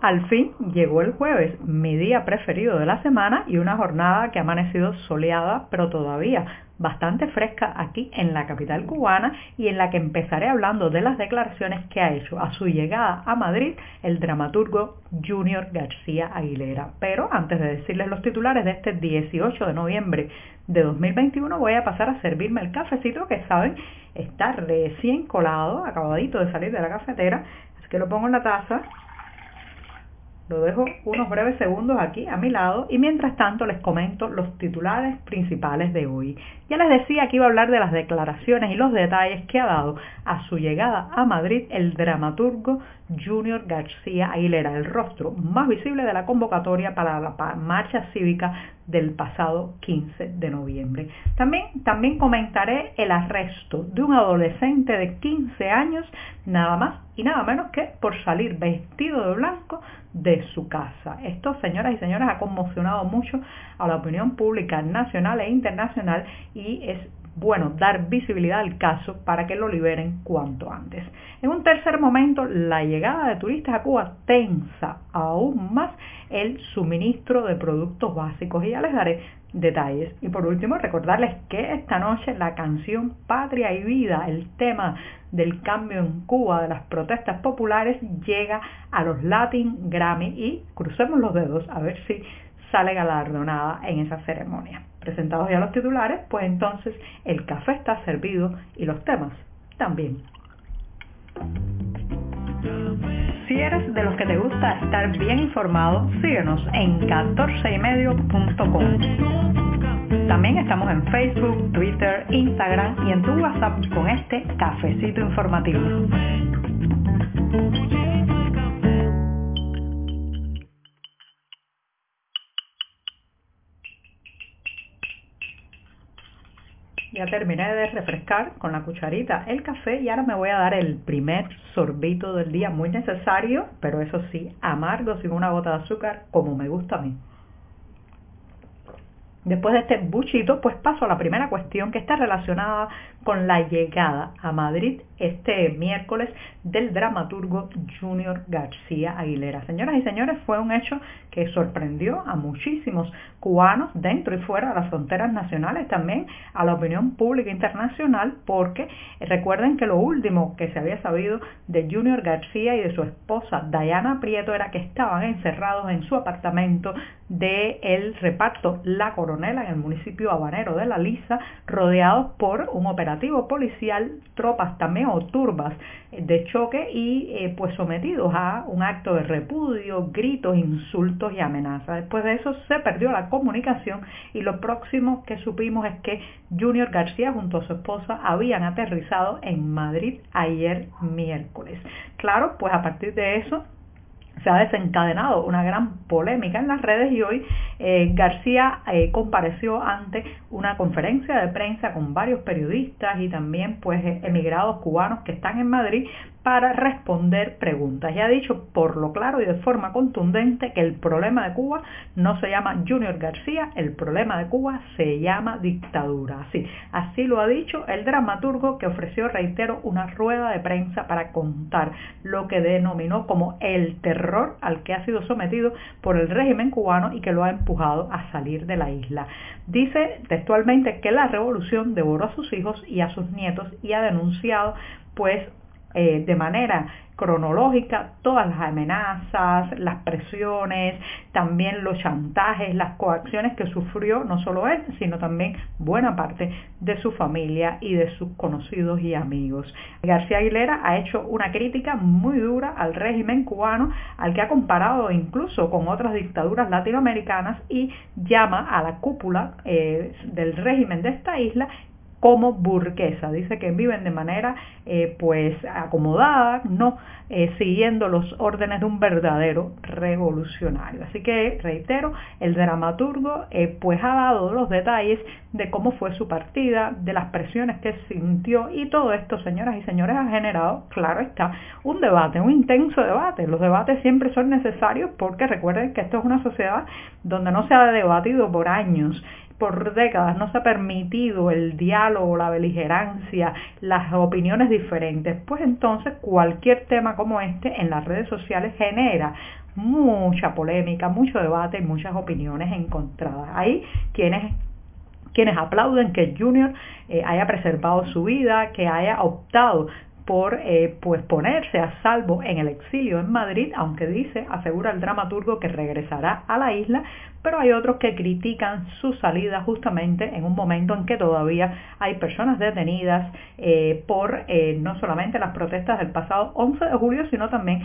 Al fin llegó el jueves, mi día preferido de la semana y una jornada que ha amanecido soleada, pero todavía bastante fresca aquí en la capital cubana y en la que empezaré hablando de las declaraciones que ha hecho a su llegada a Madrid el dramaturgo Junior García Aguilera. Pero antes de decirles los titulares de este 18 de noviembre de 2021 voy a pasar a servirme el cafecito que saben está recién colado, acabadito de salir de la cafetera, así que lo pongo en la taza lo dejo unos breves segundos aquí a mi lado y mientras tanto les comento los titulares principales de hoy. Ya les decía que iba a hablar de las declaraciones y los detalles que ha dado a su llegada a Madrid el dramaturgo Junior García Aguilera, el rostro más visible de la convocatoria para la marcha cívica del pasado 15 de noviembre. También, también comentaré el arresto de un adolescente de 15 años, nada más y nada menos que por salir vestido de blanco de su casa. Esto, señoras y señores, ha conmocionado mucho a la opinión pública nacional e internacional y es bueno dar visibilidad al caso para que lo liberen cuanto antes. En un tercer momento, la llegada de turistas a Cuba tensa aún más el suministro de productos básicos y ya les daré detalles. Y por último, recordarles que esta noche la canción Patria y Vida, el tema del cambio en Cuba, de las protestas populares, llega a los Latin Grammy y crucemos los dedos a ver si sale galardonada en esa ceremonia. Presentados ya los titulares, pues entonces el café está servido y los temas también. Si eres de los que te gusta estar bien informado, síguenos en 14ymedio.com. También estamos en Facebook, Twitter, Instagram y en tu WhatsApp con este cafecito informativo. Ya terminé de refrescar con la cucharita el café y ahora me voy a dar el primer sorbito del día, muy necesario, pero eso sí, amargo sin una gota de azúcar, como me gusta a mí. Después de este buchito, pues paso a la primera cuestión que está relacionada con la llegada a Madrid este miércoles del dramaturgo Junior García Aguilera. Señoras y señores, fue un hecho que sorprendió a muchísimos cubanos dentro y fuera de las fronteras nacionales, también a la opinión pública internacional, porque recuerden que lo último que se había sabido de Junior García y de su esposa Diana Prieto era que estaban encerrados en su apartamento del el reparto La Coronela en el municipio habanero de La Lisa, rodeados por un operativo policial, tropas también o turbas de choque y eh, pues sometidos a un acto de repudio, gritos, insultos y amenazas. Después de eso se perdió la comunicación y lo próximo que supimos es que Junior García junto a su esposa habían aterrizado en Madrid ayer miércoles. Claro, pues a partir de eso se ha desencadenado una gran polémica en las redes y hoy eh, García eh, compareció ante una conferencia de prensa con varios periodistas y también pues emigrados cubanos que están en Madrid para responder preguntas. Ya ha dicho por lo claro y de forma contundente que el problema de Cuba no se llama Junior García, el problema de Cuba se llama dictadura. Así, así lo ha dicho el dramaturgo que ofreció, reitero, una rueda de prensa para contar lo que denominó como el terror al que ha sido sometido por el régimen cubano y que lo ha empujado a salir de la isla. Dice textualmente que la revolución devoró a sus hijos y a sus nietos y ha denunciado pues eh, de manera cronológica todas las amenazas, las presiones, también los chantajes, las coacciones que sufrió no solo él, sino también buena parte de su familia y de sus conocidos y amigos. García Aguilera ha hecho una crítica muy dura al régimen cubano, al que ha comparado incluso con otras dictaduras latinoamericanas y llama a la cúpula eh, del régimen de esta isla como burguesa. Dice que viven de manera eh, pues acomodada, no eh, siguiendo los órdenes de un verdadero revolucionario. Así que reitero, el dramaturgo eh, pues ha dado los detalles de cómo fue su partida, de las presiones que sintió y todo esto, señoras y señores, ha generado, claro está, un debate, un intenso debate. Los debates siempre son necesarios porque recuerden que esto es una sociedad donde no se ha debatido por años por décadas no se ha permitido el diálogo, la beligerancia, las opiniones diferentes, pues entonces cualquier tema como este en las redes sociales genera mucha polémica, mucho debate y muchas opiniones encontradas. Hay quienes quienes aplauden que Junior eh, haya preservado su vida, que haya optado por eh, pues ponerse a salvo en el exilio en Madrid, aunque dice, asegura el dramaturgo que regresará a la isla, pero hay otros que critican su salida justamente en un momento en que todavía hay personas detenidas eh, por eh, no solamente las protestas del pasado 11 de julio, sino también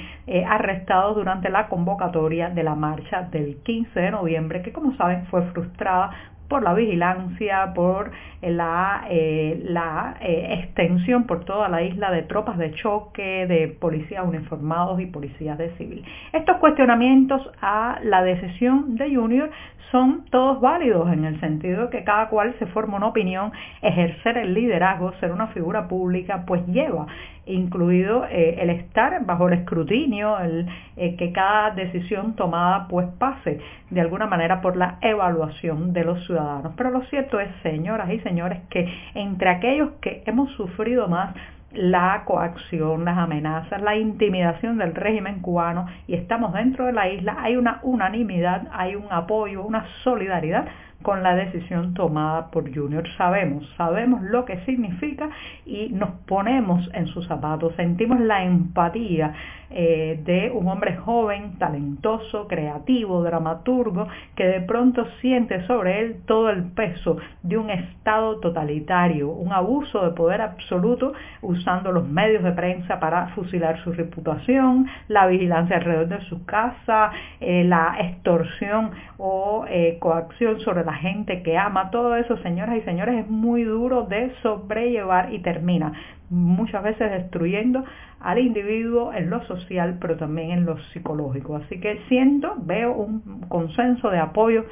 arrestados durante la convocatoria de la marcha del 15 de noviembre, que como saben fue frustrada por la vigilancia, por la, eh, la eh, extensión por toda la isla de tropas de choque, de policías uniformados y policías de civil. Estos cuestionamientos a la decisión de Junior son todos válidos en el sentido de que cada cual se forma una opinión, ejercer el liderazgo, ser una figura pública, pues lleva incluido eh, el estar bajo el escrutinio, el que cada decisión tomada pues pase de alguna manera por la evaluación de los ciudadanos. Pero lo cierto es, señoras y señores, que entre aquellos que hemos sufrido más la coacción, las amenazas, la intimidación del régimen cubano y estamos dentro de la isla, hay una unanimidad, hay un apoyo, una solidaridad con la decisión tomada por Junior. Sabemos, sabemos lo que significa y nos ponemos en sus zapatos, sentimos la empatía eh, de un hombre joven, talentoso, creativo, dramaturgo, que de pronto siente sobre él todo el peso de un Estado totalitario, un abuso de poder absoluto usando los medios de prensa para fusilar su reputación, la vigilancia alrededor de su casa, eh, la extorsión o eh, coacción sobre gente que ama, todo eso, señoras y señores, es muy duro de sobrellevar y termina muchas veces destruyendo al individuo en lo social, pero también en lo psicológico. Así que siento, veo un consenso de apoyo,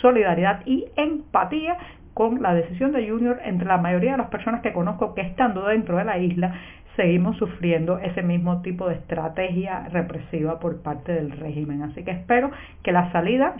solidaridad y empatía con la decisión de Junior entre la mayoría de las personas que conozco que estando dentro de la isla seguimos sufriendo ese mismo tipo de estrategia represiva por parte del régimen. Así que espero que la salida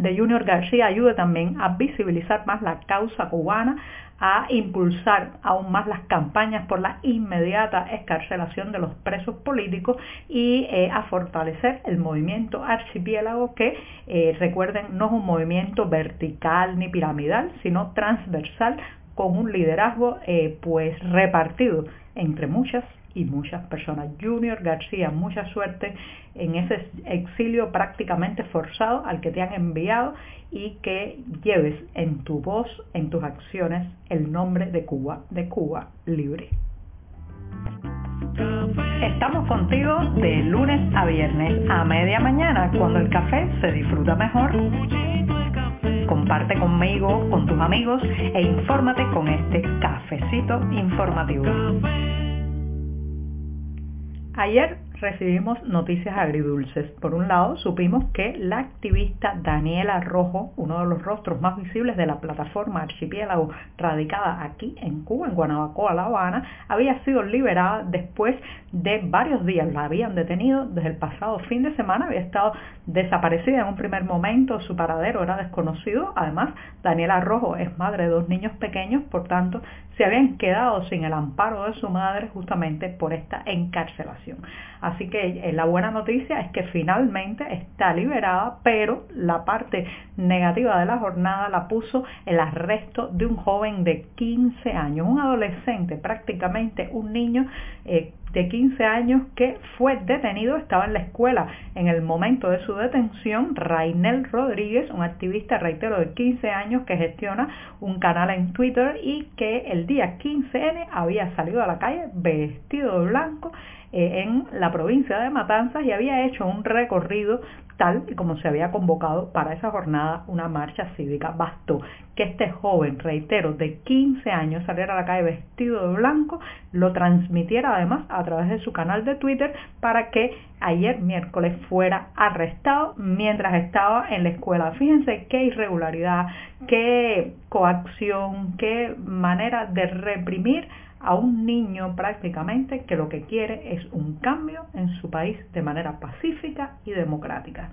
de Junior García ayude también a visibilizar más la causa cubana, a impulsar aún más las campañas por la inmediata escarcelación de los presos políticos y eh, a fortalecer el movimiento archipiélago que, eh, recuerden, no es un movimiento vertical ni piramidal, sino transversal con un liderazgo eh, pues repartido entre muchas y muchas personas. Junior García, mucha suerte en ese exilio prácticamente forzado al que te han enviado y que lleves en tu voz, en tus acciones, el nombre de Cuba, de Cuba libre. Estamos contigo de lunes a viernes a media mañana cuando el café se disfruta mejor. Comparte conmigo, con tus amigos e infórmate con este cafecito informativo. Ayer recibimos noticias agridulces. Por un lado, supimos que la activista Daniela Rojo, uno de los rostros más visibles de la plataforma Archipiélago radicada aquí en Cuba, en Guanabacoa, La Habana, había sido liberada después de varios días. La habían detenido desde el pasado fin de semana, había estado desaparecida en un primer momento, su paradero era desconocido. Además, Daniela Rojo es madre de dos niños pequeños, por tanto, se habían quedado sin el amparo de su madre justamente por esta encarcelación. Así que eh, la buena noticia es que finalmente está liberada, pero la parte negativa de la jornada la puso el arresto de un joven de 15 años, un adolescente, prácticamente un niño eh, de 15 años que fue detenido, estaba en la escuela en el momento de su detención, Rainel Rodríguez, un activista, reitero, de 15 años que gestiona un canal en Twitter y que el día 15N había salido a la calle vestido de blanco eh, en la provincia de Matanzas y había hecho un recorrido tal y como se había convocado para esa jornada una marcha cívica. Bastó que este joven, reitero, de 15 años saliera a la calle vestido de blanco, lo transmitiera además a través de su canal de Twitter para que ayer miércoles fuera arrestado mientras estaba en la escuela. Fíjense qué irregularidad, qué coacción, qué manera de reprimir a un niño prácticamente que lo que quiere es un cambio en su país de manera pacífica y democrática.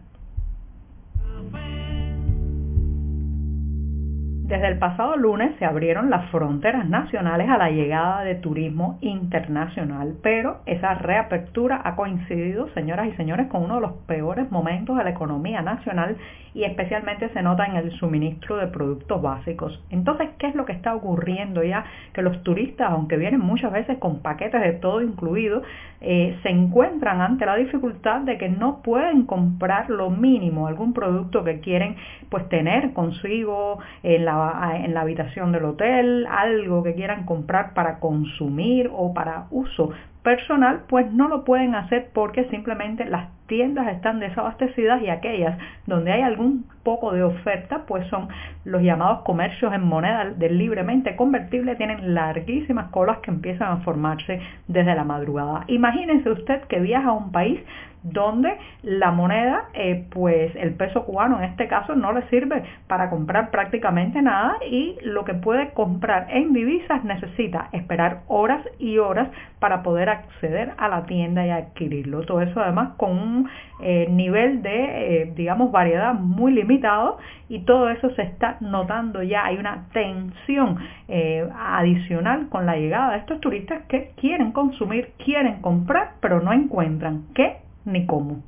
Desde el pasado lunes se abrieron las fronteras nacionales a la llegada de turismo internacional, pero esa reapertura ha coincidido, señoras y señores, con uno de los peores momentos de la economía nacional y especialmente se nota en el suministro de productos básicos. Entonces, ¿qué es lo que está ocurriendo ya? Que los turistas, aunque vienen muchas veces con paquetes de todo incluido, eh, se encuentran ante la dificultad de que no pueden comprar lo mínimo, algún producto que quieren pues tener consigo en la en la habitación del hotel, algo que quieran comprar para consumir o para uso personal, pues no lo pueden hacer porque simplemente las tiendas están desabastecidas y aquellas donde hay algún poco de oferta, pues son los llamados comercios en moneda del libremente convertible, tienen larguísimas colas que empiezan a formarse desde la madrugada. Imagínense usted que viaja a un país donde la moneda, eh, pues el peso cubano en este caso no le sirve para comprar prácticamente nada y lo que puede comprar en divisas necesita esperar horas y horas para poder acceder a la tienda y adquirirlo. Todo eso además con un eh, nivel de, eh, digamos, variedad muy limitado y todo eso se está notando ya. Hay una tensión adicional con la llegada de estos turistas que quieren consumir, quieren comprar, pero no encuentran qué ni cómo.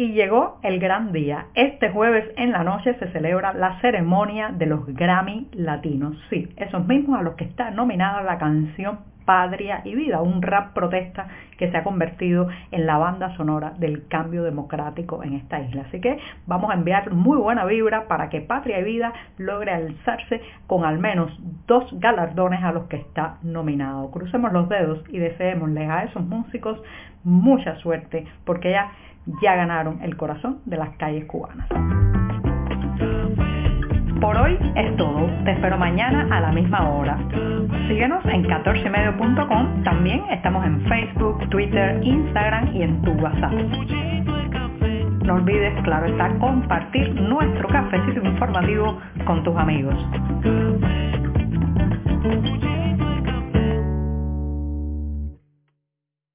Y llegó el gran día. Este jueves en la noche se celebra la ceremonia de los Grammy Latinos. Sí, esos mismos a los que está nominada la canción Patria y Vida, un rap protesta que se ha convertido en la banda sonora del cambio democrático en esta isla. Así que vamos a enviar muy buena vibra para que Patria y Vida logre alzarse con al menos dos galardones a los que está nominado. Crucemos los dedos y deseémosles a esos músicos mucha suerte porque ya, ya ganaron el corazón de las calles cubanas. Hoy es todo. Te espero mañana a la misma hora. Síguenos en 14medio.com. También estamos en Facebook, Twitter, Instagram y en tu WhatsApp. No olvides, claro está, compartir nuestro cafecito informativo con tus amigos.